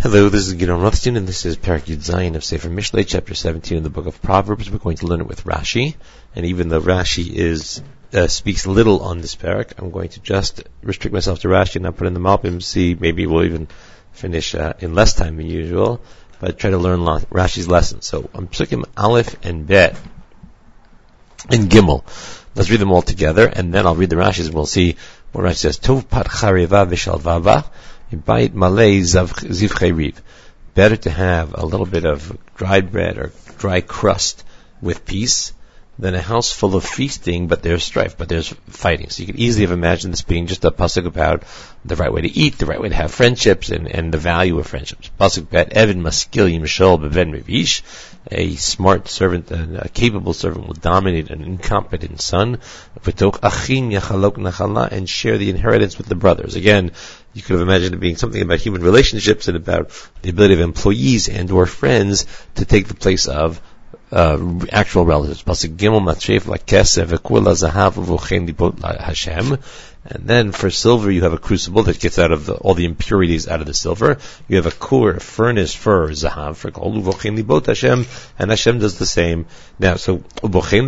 Hello, this is Gidon Rothstein, and this is Parak Yud Zayin of Sefer Mishlei, chapter 17 in the book of Proverbs. We're going to learn it with Rashi, and even though Rashi is uh, speaks little on this parak, I'm going to just restrict myself to Rashi and not put in the Malbim. See, maybe we'll even finish uh, in less time than usual, but try to learn Rashi's lesson. So I'm psukim Aleph and Bet and Gimel. Let's read them all together, and then I'll read the Rashis, and we'll see what Rashi says. Tov pat chareva v'shalvava Bite malay zivchei Better to have a little bit of dried bread or dry crust with peace than a house full of feasting, but there's strife, but there's fighting. So you could easily have imagined this being just a pasuk about the right way to eat, the right way to have friendships, and, and the value of friendships. Pasuk about Evan maskil yimshol beven revish. A smart servant, a capable servant will dominate an incompetent son. And share the inheritance with the brothers. Again, you could have imagined it being something about human relationships and about the ability of employees and or friends to take the place of uh, actual relatives. And then for silver, you have a crucible that gets out of the, all the impurities out of the silver. You have a kur, a furnace for zahav, for libot Hashem, and Hashem does the same. Now, so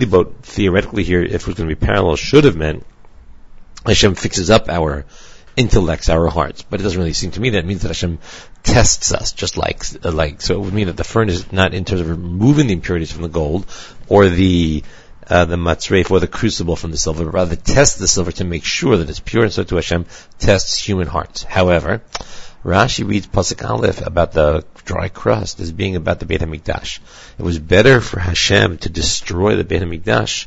libot, theoretically here, if it was going to be parallel, should have meant Hashem fixes up our intellects, our hearts. But it doesn't really seem to me that it means that Hashem tests us, just like, uh, like, so it would mean that the furnace, is not in terms of removing the impurities from the gold, or the, uh, the matzreif, or the crucible from the silver, but rather test the silver to make sure that it's pure, and so to Hashem tests human hearts. However, Rashi reads Pasuk Aleph about the dry crust as being about the Beit HaMikdash. It was better for Hashem to destroy the Beit HaMikdash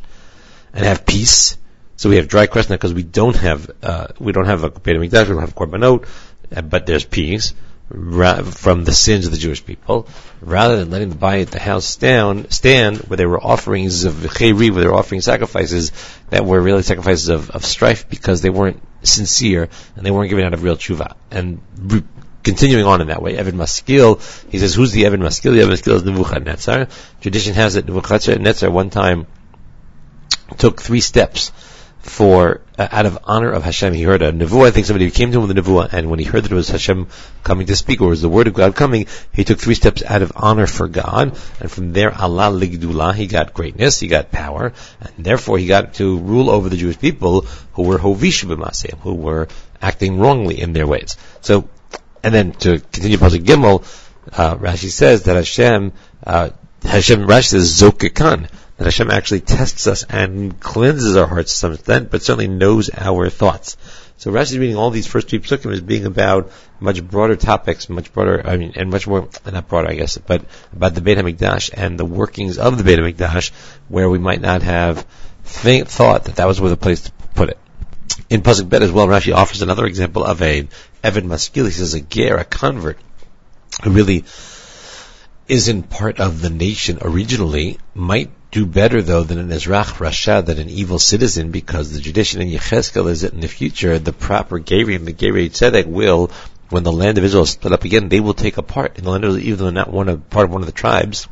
and have peace so we have dry crust now because we don't have uh, we don't have a Beit Hamikdash, we don't have korbanot, uh, but there's peace from the sins of the Jewish people, rather than letting the bayit, the house down, stand where there were offerings of chayri, where they were offering sacrifices that were really sacrifices of, of strife because they weren't sincere and they weren't given out of real tshuva. And re- continuing on in that way, Evan Maskil, he says, who's the Evan Maskil? The Evan Maskil is Nebuchadnezzar. Tradition has it Nebuchadnezzar one time took three steps for uh, out of honor of Hashem. He heard a nevuah. I think somebody came to him with a nevuah, and when he heard that it was Hashem coming to speak, or was the word of God coming, he took three steps out of honor for God, and from there, Allah ligdullah, he got greatness, he got power, and therefore he got to rule over the Jewish people who were hovish b'maseim, who were acting wrongly in their ways. So, and then to continue Pasuk Gimel, uh, Rashi says that Hashem, uh, Hashem Rashi says zokikan that Hashem actually tests us and cleanses our hearts to some extent, but certainly knows our thoughts. So Rashi is reading all these first three psukim as being about much broader topics, much broader, I mean, and much more, not broader, I guess, but about the Beit HaMikdash and the workings of the Beit HaMikdash, where we might not have think, thought that that was where the place to put it. In Pasuk Bet as well, Rashi offers another example of a Evan Maskil. He says a ger, a convert, who really isn't part of the nation originally, might do better though than an Ezrach Rasha, than an evil citizen, because the tradition in Yecheskel is that in the future, the proper Gerim, the Gerei Tzedek will, when the land of Israel is split up again, they will take a part in the land of Israel, even though not one of, part of one of the tribes.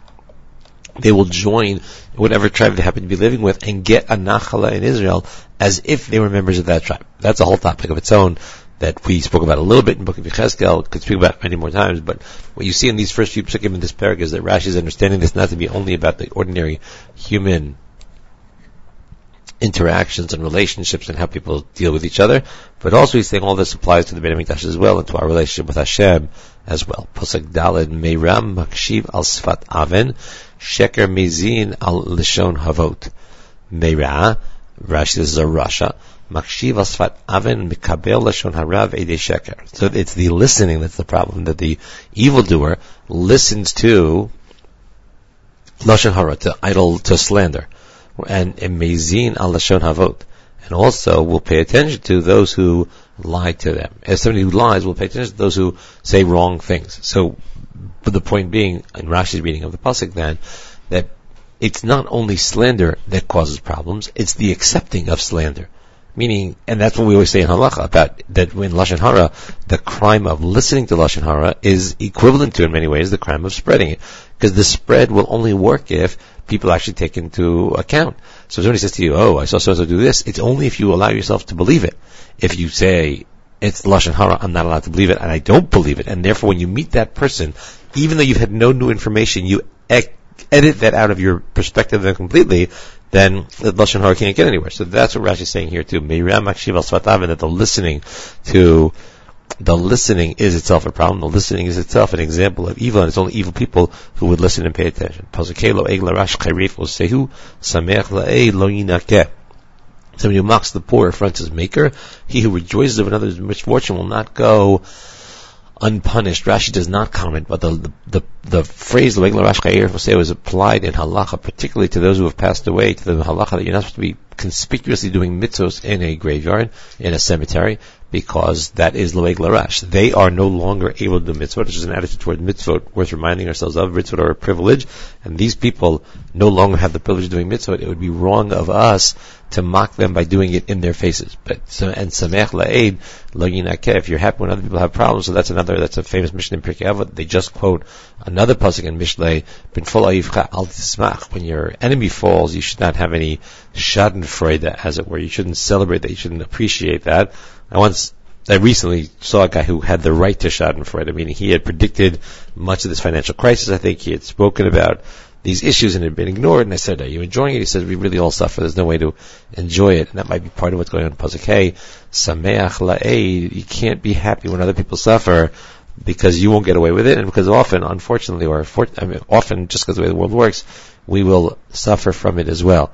They will join whatever tribe they happen to be living with and get a Nachala in Israel as if they were members of that tribe. That's a whole topic of its own that we spoke about a little bit in Book of Yechezkel, could speak about many more times, but what you see in these first few psukim in this paragraph is that Rashi is understanding this not to be only about the ordinary human interactions and relationships and how people deal with each other, but also he's saying all this applies to the Beit HaMikdash as well and to our relationship with Hashem as well. Pasuk Daled Meiram Makshiv al Sfat Aven Sheker Mizin al Lishon Havot Meira Rashi this is a Rasha Makshiv asfat mikabel lashon harav ede sheker. So it's the listening that's the problem, that the evildoer listens to lashon hara, to idle, to slander, and emezin al lashon havot, and also will pay attention to those who lie to them. As somebody who lies will pay attention to those who say wrong things. So, but the point being, in Rashi's reading of the pasuk, then that it's not only slander that causes problems; it's the accepting of slander. Meaning, and that's what we always say in halacha about that when lashon hara, the crime of listening to lashon hara is equivalent to, in many ways, the crime of spreading it, because the spread will only work if people actually take into account. So if somebody says to you, "Oh, I saw so and so do this," it's only if you allow yourself to believe it. If you say, it's lashon hara. I'm not allowed to believe it, and I don't believe it. And therefore, when you meet that person, even though you've had no new information, you edit that out of your perspective completely, then the lashon hara can't get anywhere. So that's what Rashi is saying here too. That the listening to the listening is itself a problem. The listening is itself an example of evil, and it's only evil people who would listen and pay attention. Somebody who mocks the poor affronts his maker. He who rejoices of another's misfortune will not go unpunished. Rashi does not comment, but the the, the, the phrase the regular Rashi will say was applied in halacha, particularly to those who have passed away, to the halacha that you're not supposed to be conspicuously doing mitzvos in a graveyard, in a cemetery, because that is loeg larash. They are no longer able to do mitzvot, which is an attitude toward mitzvot worth reminding ourselves of. Mitzvot are a privilege, and these people no longer have the privilege of doing mitzvot. It would be wrong of us to mock them by doing it in their faces. But so, and samech la'ed lo if you're happy when other people have problems, so that's another that's a famous mishnah in Pirkei Avot. They just quote another pasuk in Mishlei, "Ben al tismach." When your enemy falls, you should not have any schadenfreude, as it were. You shouldn't celebrate that. You shouldn't appreciate that. I once, I recently saw a guy who had the right to Schadenfreude, meaning he had predicted much of this financial crisis. I think he had spoken about these issues and had been ignored. And I said, "Are you enjoying it?" He said, "We really all suffer. There's no way to enjoy it, and that might be part of what's going on in Pasuk Hey, Sameach la'ed. You can't be happy when other people suffer." Because you won't get away with it, and because often, unfortunately, or for, I mean, often, just because the way the world works, we will suffer from it as well.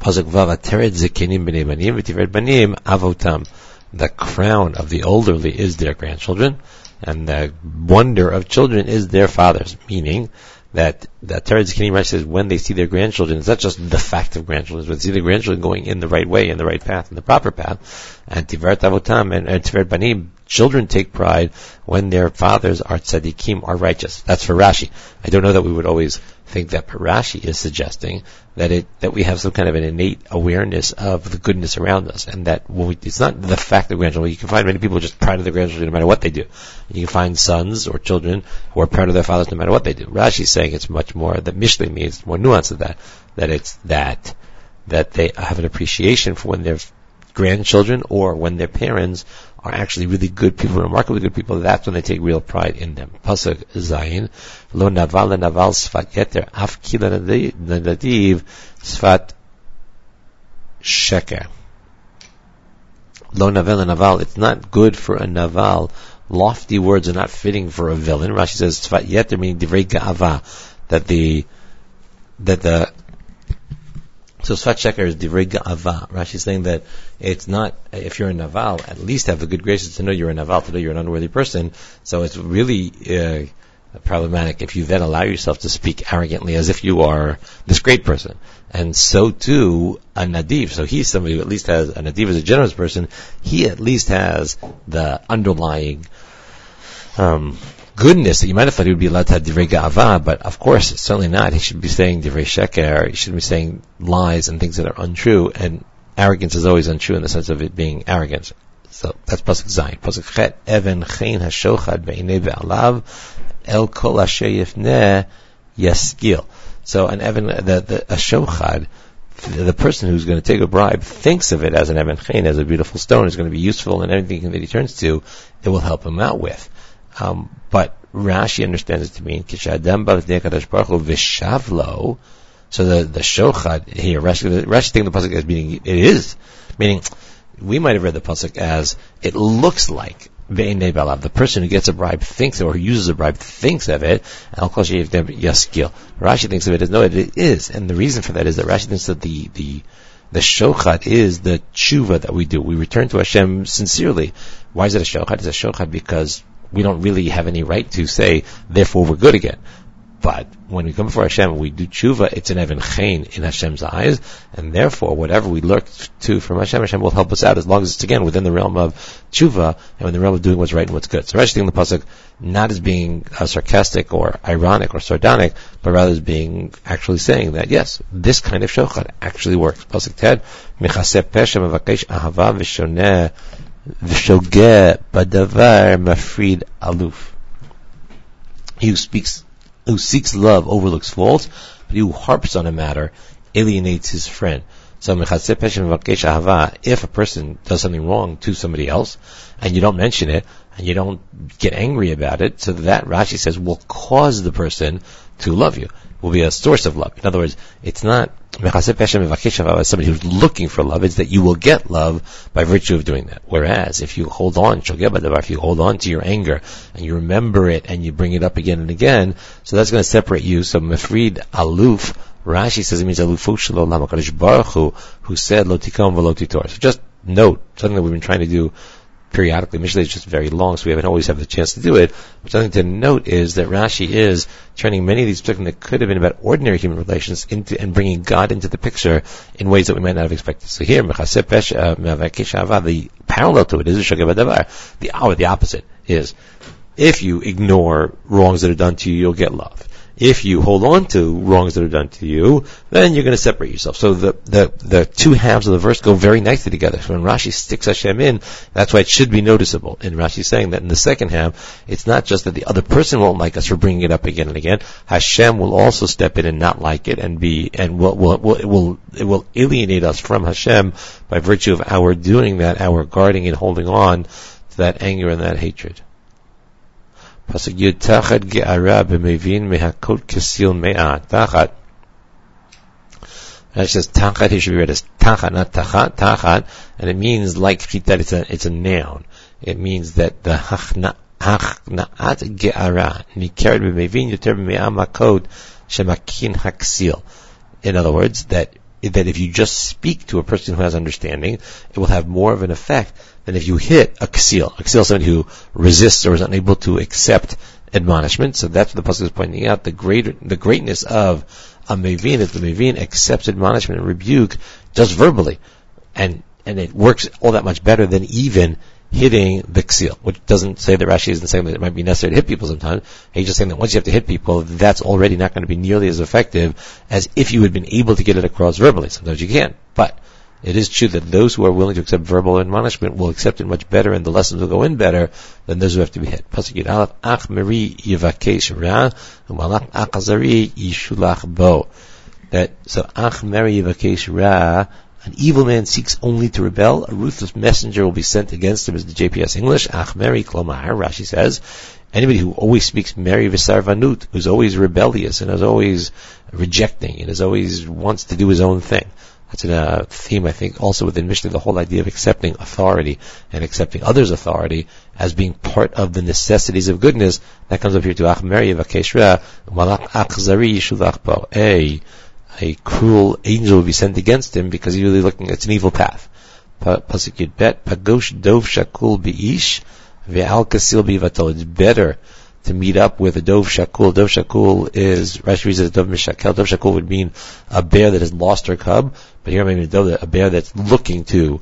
Pasuk Vav Ateret Zekinim B'nei Banim Banim Avotam. The crown of the elderly is their grandchildren, and the wonder of children is their fathers. Meaning that that Tered Zekinim says when they see their grandchildren, it's not just the fact of grandchildren, but see the grandchildren going in the right way, in the right path, in the proper path. And Tiveret Avotam and, and Tiveret Banim, children take pride when their fathers are tzaddikim, are righteous. That's for Rashi. I don't know that we would always think that Parashi is suggesting that it that we have some kind of an innate awareness of the goodness around us, and that we, it's not the fact of grandchildren. You can find many people just proud of their grandchildren no matter what they do. You can find sons or children who are proud of their fathers no matter what they do. Rashi is saying it's much more that Mishlei means more nuance of that. That it's that that they have an appreciation for when their grandchildren or when their parents are actually really good people, remarkably good people, that's when they take real pride in them. Pasuk Zayin, lo naval naval sfat yeter, af kila nadiv sfat sheker. Lo naval naval, it's not good for a naval. Lofty words are not fitting for a villain. Rashi says sfat yeter meaning divrei ga'ava, that the that the so Sfat Sheker is divrei ga'ava. Rashi is saying that it's not, if you're a Naval, at least have the good graces to know you're a Naval, to know you're an unworthy person. So it's really uh, problematic if you then allow yourself to speak arrogantly as if you are this great person. And so too, a Nadiv. So he's somebody who at least has, a Nadiv is a generous person. He at least has the underlying, um, goodness that you might have thought he would be allowed to have divrei ga'ava, but of course, certainly not. He should be saying divrei sheker. He shouldn't be saying lies and things that are untrue. And arrogance is always untrue in the sense of it being arrogance. So that's pasuk zayin. Pasuk chet even chen hashochad be'inei be'alav el kol asher yifneh yaskil. So an even the the a shochad the person who's going to take a bribe thinks of it as an even chen, as a beautiful stone, is going to be useful in anything that he turns to, it will help him out with. Um, but Rashi understands it to mean Kishadam Vishavlo. So the the shochad here, Rashi, Rashi the pasuk as meaning it is meaning we might have read the pasuk as it looks like the person who gets a bribe thinks or who uses a bribe thinks of it. Rashi thinks of it as no, it is, and the reason for that is that Rashi thinks that the the the shochat is the tshuva that we do. We return to Hashem sincerely. Why is it a shochat? It's a shochat because we don't really have any right to say, therefore we're good again. But when we come before Hashem, we do tshuva, it's an even chen in Hashem's eyes, and therefore whatever we look to from Hashem, Hashem will help us out as long as it's again within the realm of tshuva and in the realm of doing what's right and what's good. So Rashi in the pasuk not as being uh, sarcastic or ironic or sardonic, but rather as being actually saying that yes, this kind of shochat actually works. Pasuk Ted, michaseh pesha mevakesh ahava v'shoneh V'shogeh badavar mafrid aluf. He who speaks, who seeks love overlooks faults, but he who harps on a matter alienates his friend. So if a person does something wrong to somebody else, and you don't mention it, and you don't get angry about it, so that Rashi says will cause the person to love you, will be a source of love. In other words, it's not somebody who's looking for love, it's that you will get love by virtue of doing that. Whereas if you hold on, if you hold on to your anger and you remember it and you bring it up again and again, so that's going to separate you. So Mefrid Aluf, Rashi says it means Alufu Shalom Baruch Hu, who said Lo Tikom Velo Titor. So just note, something that we've been trying to do periodically. Mishlei is just very long, so we haven't always had the chance to do it. But something to note is that Rashi is turning many of these psukim that could have been about ordinary human relations into and bringing God into the picture in ways that we might not have expected. So here, uh, the parallel to it is the the opposite is if you ignore wrongs that are done to you, you'll get love if you hold on to wrongs that are done to you, then you're going to separate yourself. So the, the, the two halves of the verse go very nicely together. So when Rashi sticks Hashem in, that's why it should be noticeable. And Rashi's saying that in the second half, it's not just that the other person won't like us for bringing it up again and again. Hashem will also step in and not like it and be, and will, will, will, it will, it will alienate us from Hashem by virtue of our doing that, our guarding and holding on to that anger and that hatred. Pasuk Yud Tachat Ge'ara b'mevin mehakot kesil me'at. Tachat. It says Tachat, it should be read as Tachat, not Tachat, Tachat, and it means like Chitat, it's a, it's a noun. It means that the Hachna, Hachna'at Ge'ara, Nikeret b'mevin yoter b'me'am hakot, shemakin haksil. In other words, that that if you just speak to a person who has understanding, it will have more of an effect than if you hit a ksil. A ksil is somebody who resists or is unable to accept admonishment. So that's what the pasuk is pointing out. The greater, the greatness of a mevin is the mevin accepts admonishment and rebuke just verbally, and and it works all that much better than even hitting the ksil, which doesn't say that Rashi isn't saying that it might be necessary to hit people sometimes. He's just saying that once you have to hit people, that's already not going to be nearly as effective as if you had been able to get it across verbally. Sometimes you can, but it is true that those who are willing to accept verbal admonishment will accept it much better, and the lessons will go in better than those who have to be hit. Pasuk Aleph, Ach Meri Yivakesh Ra, Malach Achazari Yishulach Bo. That so Ach Meri Yivakesh Ra an evil man seeks only to rebel. A ruthless messenger will be sent against him, as the JPS English. Ach Mary Klomar, Rashi says. Anybody who always speaks Mary Visarvanut, who's always rebellious and is always rejecting and is always wants to do his own thing. That's a uh, theme, I think, also within Mishlei, the whole idea of accepting authority and accepting others' authority as being part of the necessities of goodness. That comes up here to Ach Mary Vakeshra, Malach Achzari Yishulach. A cruel angel will be sent against him because he's really looking, it's an evil path. Bet, Pagosh Dov Shakul Ve'al Kasil. It's better to meet up with a dove Shakul. Dove Shakul is, Rashi reads it Dov Mishakel. Dov Shakul would mean a bear that has lost her cub, but here I'm meaning a bear that's looking to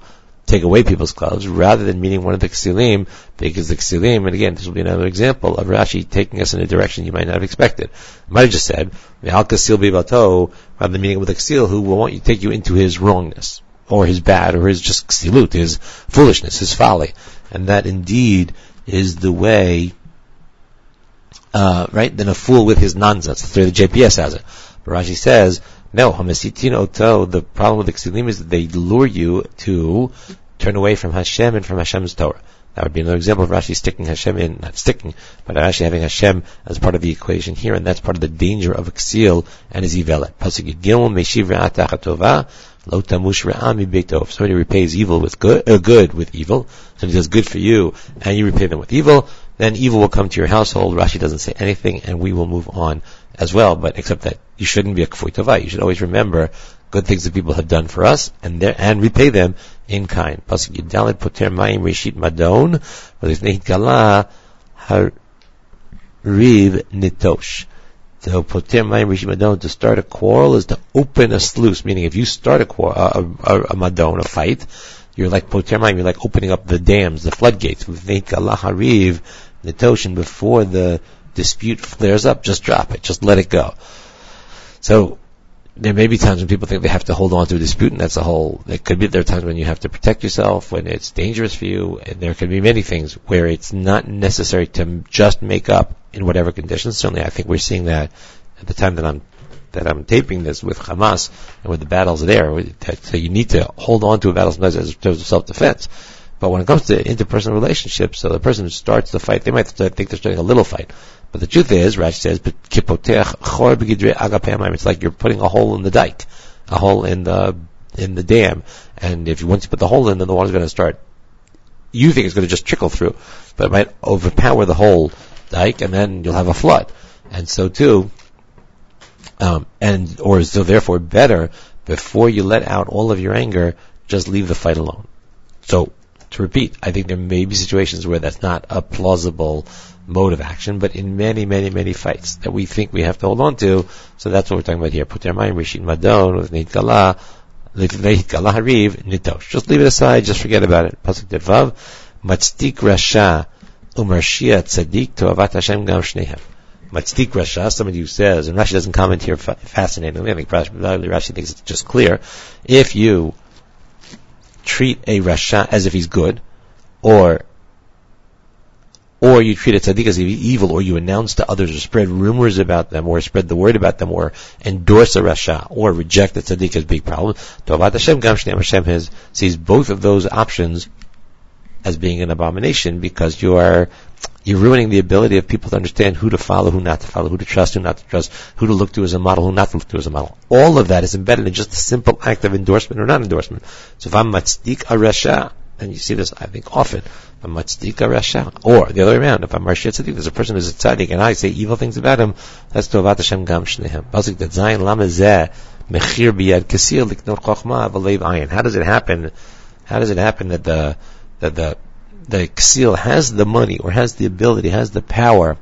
take away people's clothes rather than meeting one of the ksilim, because the ksilim, and again, this will be another example of Rashi taking us in a direction you might not have expected. I might have just said, Al kasil bivato, rather than meeting with a ksil who will want you take you into his wrongness, or his bad, or his just ksilut, his foolishness, his folly. And that indeed is the way, uh, right, than a fool with his nonsense. That's the way the JPS has it. But Rashi says, no, Hamasitin Oto, the problem with the Ksilim is that they lure you to turn away from Hashem and from Hashem's Torah. That would be another example of Rashi sticking Hashem in, not sticking, but actually having Hashem as part of the equation here, and that's part of the danger of Ksil and his Ivelet. Somebody repays evil with good, uh, good with evil, somebody does good for you, and you repay them with evil, then evil will come to your household. Rashi doesn't say anything, and we will move on as well, but except that you shouldn't be a kfui tovai. You should always remember good things that people have done for us and and repay them in kind. Pasuk Poter Mayim Reshit Madon Nitosh. So Poter Mayim Reshit Madon to start a quarrel is to open a sluice, meaning if you start a quarrel, a, a, a madon, a fight, you're like Poter you're like opening up the dams, the floodgates. V'Lifnei Gala Hariv And before the dispute flares up, just drop it, just let it go. So there may be times when people think they have to hold on to a dispute, and that's a whole. There could be there are times when you have to protect yourself, when it's dangerous for you, and there can be many things where it's not necessary to just make up in whatever conditions. Certainly, I think we're seeing that at the time that I'm that I'm taping this with Hamas and with the battles there. So you need to hold on to a battle sometimes as terms of self-defense. But when it comes to interpersonal relationships, so the person who starts the fight, they might think they're starting a little fight. But the truth is, Rashi says, it's like you're putting a hole in the dike, a hole in the in the dam, and if you once you put the hole in, then the water's going to start. You think it's going to just trickle through, but it might overpower the whole dike, and then you'll have a flood. And so too, um, and or so therefore better before you let out all of your anger, just leave the fight alone. So to repeat, I think there may be situations where that's not a plausible mode of action, but in many, many, many fights that we think we have to hold on to, so that's what we're talking about here. Put your mind, Rishit Madon, with Neit Kala Hariv, Nitosh. Just leave it aside, just forget about it. Pasuk Devav, Matzdik Rasha, Umarshia Tzadik, Toavat Hashem Gam Shnehem. Matzdik Rasha, somebody who says, and Rashi doesn't comment here fascinatingly, I think Rashi thinks it's just clear, if you treat a Rasha as if he's good, or or you treat a tzaddik as evil, or you announce to others, or spread rumors about them, or spread the word about them, or endorse a rasha, or reject the tzaddik as big problem. Tovat Hashem, Gam Hashem has, sees both of those options as being an abomination because you are you're ruining the ability of people to understand who to follow, who not to follow, who to trust, who not to trust, who to look to as a model, who not to look to as a model. All of that is embedded in just a simple act of endorsement or non-endorsement. So if I'm matzdik a and you see this, I think, often, I'm matzdik a or the other way around, if I'm marshir tzaddik, there's a person who's a tzaddik, and I say evil things about him, that's tovat Hashem gam shnehem. Pasuk that zayin lamazeh mechir biyad kasir liknot v'leiv ayin. How does it happen? How does it happen that the that the the Ksil has the money or has the ability, has the power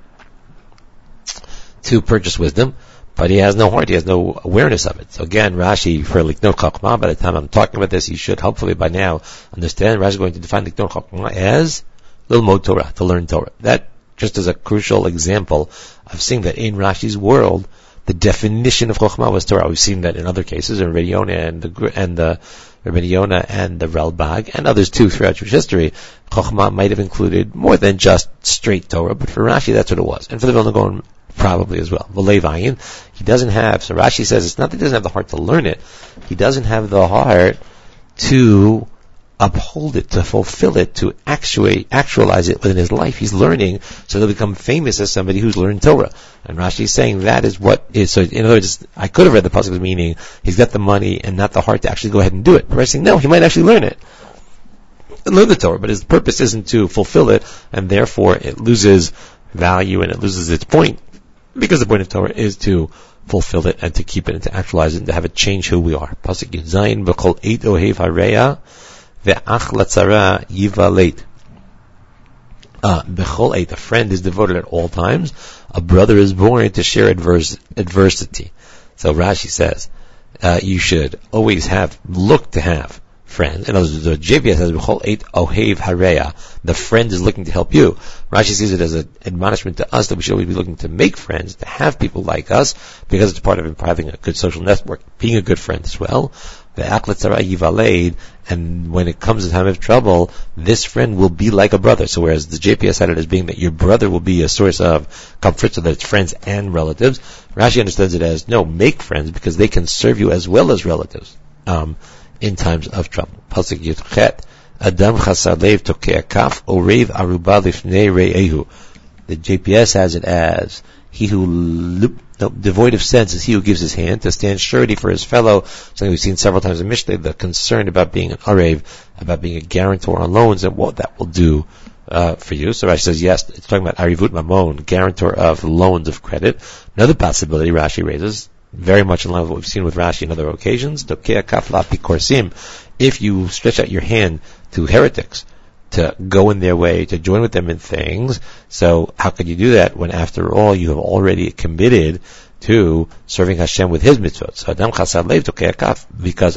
to purchase wisdom, but he has no heart, he has no awareness of it. So again, Rashi, for Liknot Chachma, by the time I'm talking about this, you should hopefully by now understand Rashi is going to define Liknot Chachma as Lilmod Torah, to learn Torah. That just as a crucial example of seeing that in Rashi's world, the definition of Chokhmah was Torah. We've seen that in other cases, in Rabbi and the, and the Rabbi Yonah and the Ralbag, and others too throughout Jewish history, Chokhmah might have included more than just straight Torah, but for Rashi that's what it was. And for the Vilna Gaon, probably as well. V'levayin, he doesn't have, so Rashi says it's not that he doesn't have the heart to learn it, he doesn't have the heart to uphold it, to fulfill it, to actuate, actualize it within his life. He's learning so he'll become famous as somebody who's learned Torah. And Rashi is saying that is what is, so in other words, I could have read the Pasuk meaning he's got the money and not the heart to actually go ahead and do it. But Rashi's saying, no, he might actually learn it. Learn the Torah, but his purpose isn't to fulfill it, and therefore it loses value and it loses its point. Because the point of Torah is to fulfill it and to keep it and to actualize it and to have it change who we are. Pasuk Zayin b'kol eight ohev hareya Ve'ach latzara yivaleit. Uh, bechol eight, a friend is devoted at all times. A brother is born to share adverse, adversity. So Rashi says, uh, you should always have, look to have friends. Other words, the JPS says, bechol eight ohev hareya. The friend is looking to help you. Rashi sees it as an admonishment to us that we should always be looking to make friends, to have people like us, because it's part of having a good social network, being a good friend as well. The and when it comes to time of trouble, this friend will be like a brother. So whereas the JPS had it as being that your brother will be a source of comfort, so that it's friends and relatives, Rashi understands it as, no, make friends because they can serve you as well as relatives, um, in times of trouble. Pasuk Yudchet, Adam chasalev tokeakaf orev aruba lifnei re'ehu. The JPS has it as, he who no, devoid of sense is he who gives his hand to stand surety for his fellow. Something we've seen several times in Mishlei, the concern about being an arev, about being a guarantor on loans and what that will do uh, for you. So Rashi says, yes, it's talking about arivut mamon, guarantor of loans of credit. Another possibility Rashi raises, very much in line with what we've seen with Rashi in other occasions, if you stretch out your hand to heretics, to go in their way, to join with them in things. So how could you do that when after all you have already committed to serving Hashem with His mitzvot? So Adam Chasad Lev because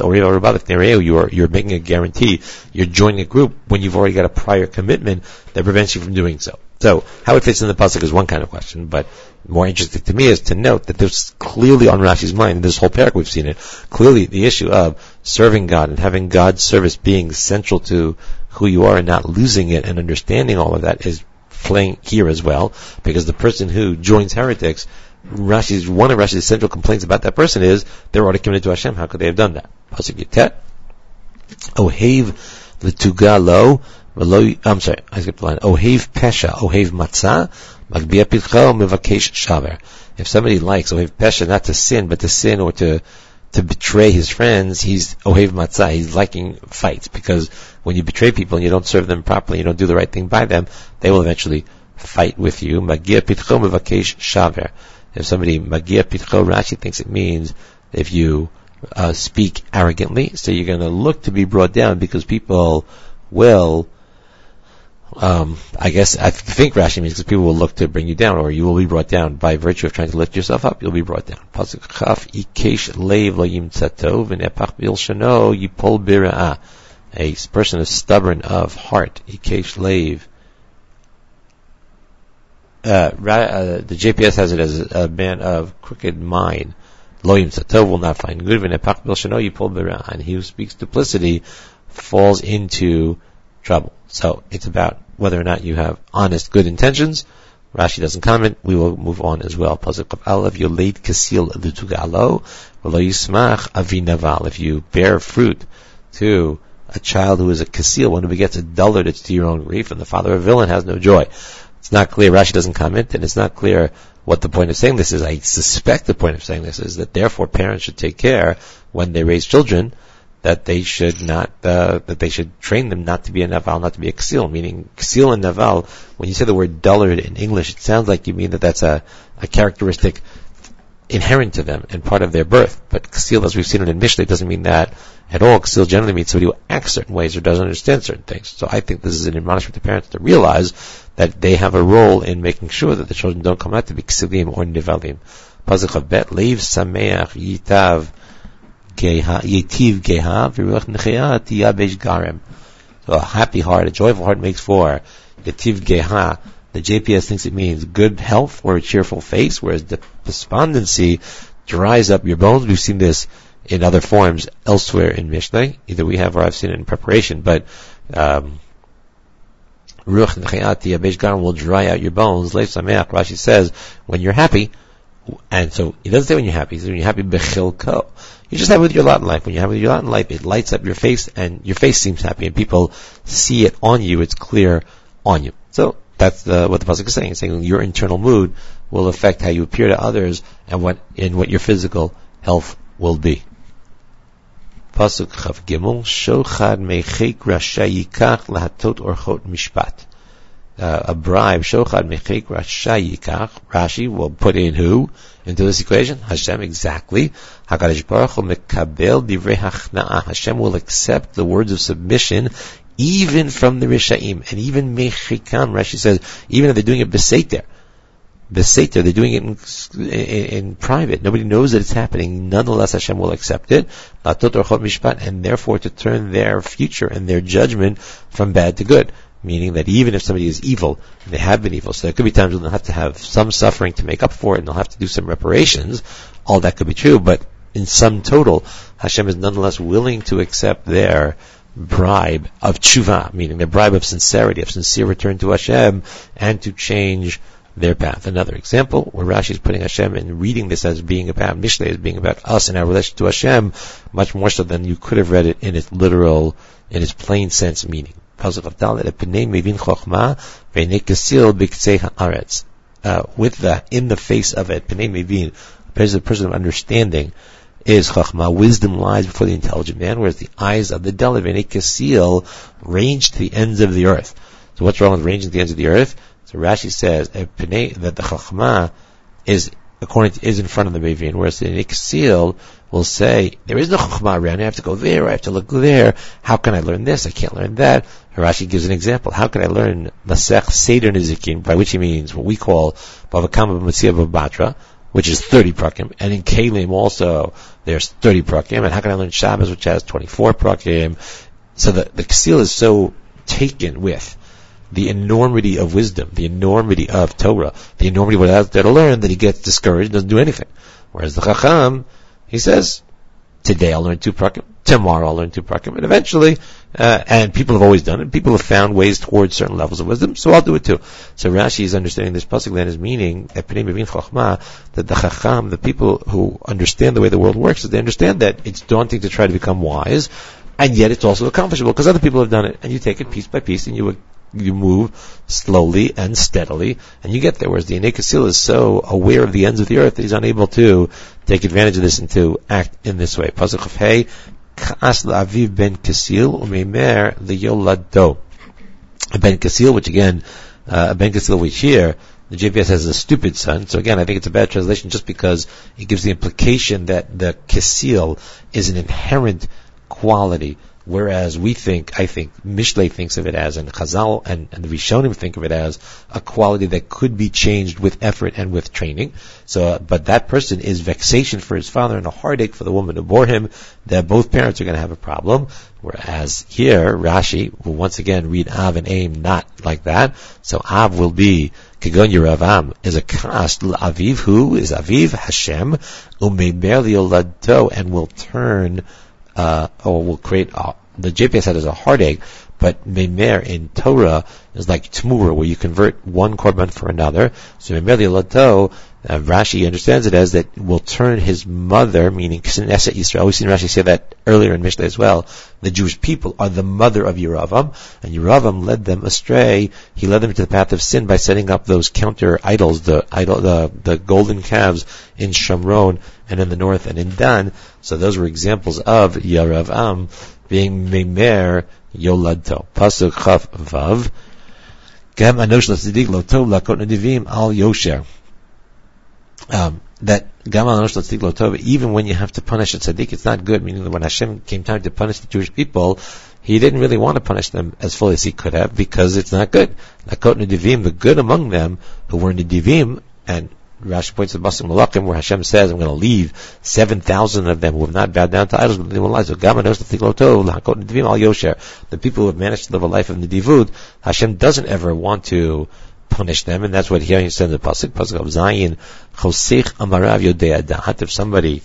you're, you're making a guarantee, you're joining a group when you've already got a prior commitment that prevents you from doing so. So how it fits in the pasuk is one kind of question, but more interesting to me is to note that there's clearly on Rashi's mind, in this whole parak we've seen it, clearly the issue of serving God and having God's service being central to who you are and not losing it and understanding all of that is playing here as well, because the person who joins heretics Rashi's, one of Rashi's central complaints about that person is they're already committed to Hashem. How could they have done that? Pasuk Yitet. Ohev l'tugalo I'm sorry, I skipped the line. Ohev pesha, ohev matzah, magbia pitcho, mevakesh shaver. If somebody likes ohev pesha, not to sin, but to sin or to to betray his friends, he's ohev matzah. He's liking fights because when you betray people and you don't serve them properly, you don't do the right thing by them, they will eventually fight with you. Magia pitcho mevakesh shaver. If somebody magia pitcho, Rashi thinks it means if you uh, speak arrogantly, so you're going to look to be brought down because people will. Um, I guess I think Rashi means because people will look to bring you down, or you will be brought down by virtue of trying to lift yourself up. You'll be brought down. A person is stubborn of heart. Uh, uh, the JPS has it as a, man of crooked mind. Will not find good. And he who speaks duplicity falls into trouble. So it's about whether or not you have honest, good intentions. Rashi doesn't comment. We will move on as well. Pasuk of Alav Yoleit Kasil L'Tugalo Yismach Avinaval. If you bear fruit to a child who is a kasil, one who begets a dullard, it's to your own grief, and the father of a villain has no joy. It's not clear. Rashi doesn't comment, and it's not clear what the point of saying this is. I suspect the point of saying this is that therefore parents should take care when they raise children that they should not uh, that they should train them not to be a naval, not to be a ksil. Meaning ksil and naval. When you say the word dullard in English, it sounds like you mean that that's a, a characteristic inherent to them and part of their birth. But ksil, as we've seen it in Mishlei, doesn't mean that at all. Ksil generally means somebody who acts certain ways or doesn't understand certain things. So I think this is an admonishment to parents to realize that they have a role in making sure that the children don't come out to be ksilim or nivalim. Pasuk bet leiv sameach yitav yetiv geha nechea tiyabesh garem. So a happy heart, a joyful heart makes for yetiv geha the JPS thinks it means good health or a cheerful face, whereas despondency dries up your bones. We've seen this in other forms elsewhere in Mishlei. Either we have or I've seen it in preparation, but um, Ruach Nechayati will dry out your bones. Leif Sameach, Rashi says, when you're happy, and so he doesn't say when you're happy, he says when you're happy bechilko. You just have with your lot in life. When you have with your lot in life, it lights up your face and your face seems happy and people see it on you. It's clear on you. So that's what the pasuk is saying. It's saying your internal mood will affect how you appear to others and what in what your physical health will be. Pasuk Chav Gimel Shochad Mechek Rasha Yikach Lahatot Orchot Mishpat. Uh, a bribe, Shochad Rasha Yikach. Rashi will put in who into this equation? Hashem exactly. Hakadosh Baruch Hu Mekabel Divrei. Hashem will accept the words of submission even from the Rishaim, and even Mechikan, Rashi says, even if they're doing it beseter, beseter, they're doing it in, in, in, private. Nobody knows that it's happening. Nonetheless, Hashem will accept it, and therefore to turn their future and their judgment from bad to good. Meaning that even if somebody is evil, they have been evil, so there could be times when they'll have to have some suffering to make up for it, and they'll have to do some reparations. All that could be true, but in sum total, Hashem is nonetheless willing to accept their bribe of tshuva, meaning the bribe of sincerity, of sincere return to Hashem, and to change their path. Another example where Rashi is putting Hashem and reading this as being about Mishle as being about us and our relation to Hashem, much more so than you could have read it in its literal, in its plain sense meaning. Uh, with the in the face of it, a person of understanding, is chachma. Wisdom lies before the intelligent man, whereas the eyes of the deliv seal range to the ends of the earth. So what's wrong with ranging to the ends of the earth? So Rashi says that the chachma is according to, is in front of the Mevin, whereas the seal will say, there is no chachma around, I have to go there, I have to look there, how can I learn this, I can't learn that. Rashi gives an example, how can I learn Masech Seder Nizikin, by which he means what we call Bavakam B'Matzia B'Batra, which is 30 prakim, and in Keilim also there's 30 prakim, and how can I learn Shabbos, which has 24 prakim? So the, the is so taken with the enormity of wisdom, the enormity of Torah, the enormity of what has there to learn that he gets discouraged, doesn't do anything. Whereas the Chacham, he says, today I'll learn two prakim, tomorrow I'll learn two prakim, and eventually Uh, and people have always done it. People have found ways towards certain levels of wisdom, so I'll do it too. So Rashi is understanding this pasuk then is meaning that the chacham, the people who understand the way the world works, they understand that it's daunting to try to become wise, and yet it's also accomplishable because other people have done it, and you take it piece by piece, and you you move slowly and steadily, and you get there. Whereas the Anekasil is so aware of the ends of the earth that he's unable to take advantage of this and to act in this way. Pasuk of Hey, Ka'as Aviv ben Kasil u'meimer liyolado. Ben Kasil, which again, uh, Ben Kasil which here, the JPS has a stupid son. So again, I think it's a bad translation just because it gives the implication that the Kasil is an inherent quality Whereas we think, I think, Mishle thinks of it as, and Chazal and, and the Rishonim think of it as a quality that could be changed with effort and with training. So, but that person is vexation for his father and a heartache for the woman who bore him, that both parents are going to have a problem. Whereas here, Rashi will once again read Av and Aim not like that. So Av will be, Kigon Yeravam is a cast, Aviv, who is Aviv, Hashem, Umeber Liolado, and will turn uh, or will create a, the JPS head is a heartache, but Memer in Torah is like Tmura, where you convert one korban for another. So Memer Lato, uh, Rashi understands it as that will turn his mother, meaning Knesset Yisrael. We've seen Rashi say that earlier in Mishlei as well. The Jewish people are the mother of Yeravam, and Yeravam led them astray. He led them to the path of sin by setting up those counter idols, the idol, the, the golden calves in Shamron and in the north and in Dan. So those were examples of Yeravam Memer Yoladto. Pasuk Chaf Vav. Gam Anosh Latzidik Lo Tov Lakot Nedivim Al Yosher um, that even when you have to punish a tzaddik, it's not good. Meaning that when Hashem came time to punish the Jewish people, He didn't really want to punish them as fully as He could have because it's not good. Lakotnu Divim, the good among them who were Nedivim, and Rashi points to the Basik Malakim where Hashem says, I'm going to leave 7,000 of them who have not bowed down to idols, but they lie. So the people who have managed to live a life of Nedivut, Hashem doesn't ever want to punish them, and that's what here he said in the pasuk, pasuk of Zayin, Chosech Amarav Yodei Adat. If somebody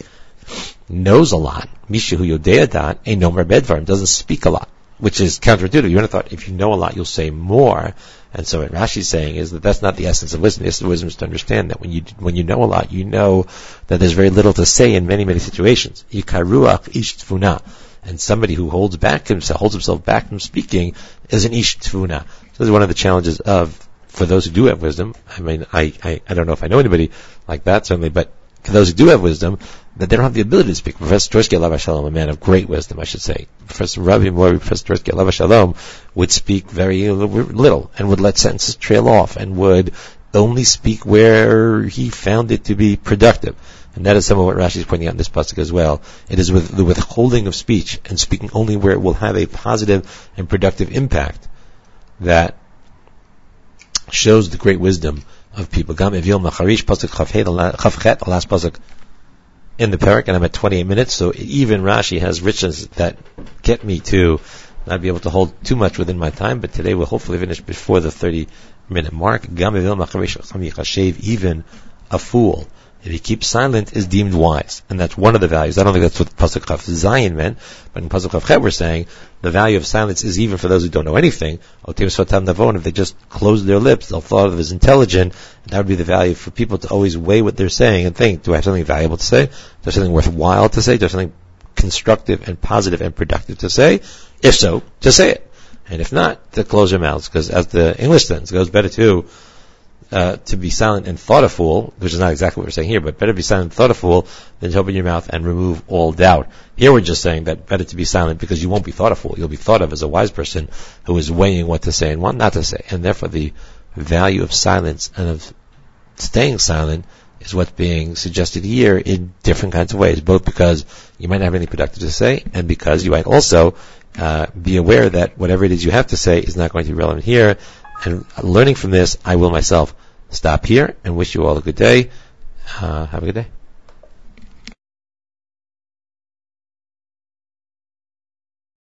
knows a lot, Mishu Yodei Adat, a Nomer Bedvarim, doesn't speak a lot, which is counterintuitive. You would have thought if you know a lot, you'll say more. And so what Rashi's saying is that that's not the essence of wisdom. The essence of wisdom is to understand that when you when you know a lot, you know that there's very little to say in many many situations. Yikaruach ish tfuna. And somebody who holds back himself, holds himself back from speaking, is an ish tfuna. So this is one of the challenges of for those who do have wisdom, I mean, I, I, I don't know if I know anybody like that certainly, but for those who do have wisdom, that they don't have the ability to speak. Professor Twersky, Allah Shalom, a man of great wisdom, I should say. Professor Rabbi Mori, Professor Twersky, Allah Shalom, would speak very little and would let sentences trail off and would only speak where he found it to be productive. And that is some of what Rashi is pointing out in this pasuk as well. It is with the withholding of speech and speaking only where it will have a positive and productive impact that shows the great wisdom of people. Gam Evil Macharish, Pasuk the last Pasuk in the parak, and I'm at 28 minutes, so even Rashi has richness that get me to not be able to hold too much within my time, but today we'll hopefully finish before the 30 minute mark. Even a fool if he keeps silent, is deemed wise. And that's one of the values. I don't think that's what Pasuk Chaf Zayin meant, but in Pasuk Chaf Chet we're saying the value of silence is even for those who don't know anything. If they just close their lips, they'll thought of as intelligent, and that would be the value for people to always weigh what they're saying and think, do I have something valuable to say? Do I have something worthwhile to say? Do I have something constructive and positive and productive to say? If so, to say it. And if not, to close your mouths, because as the English it goes better to uh, to be silent and thought a fool, which is not exactly what we're saying here, but better be silent and thought a fool than to open your mouth and remove all doubt. Here we're just saying that better to be silent because you won't be thought a fool. You'll be thought of as a wise person who is weighing what to say and what not to say. And therefore the value of silence and of staying silent is what's being suggested here in different kinds of ways, both because you might not have anything productive to say and because you might also uh, be aware that whatever it is you have to say is not going to be relevant here and learning from this, I will myself stop here and wish you all a good day. Uh, have a good day.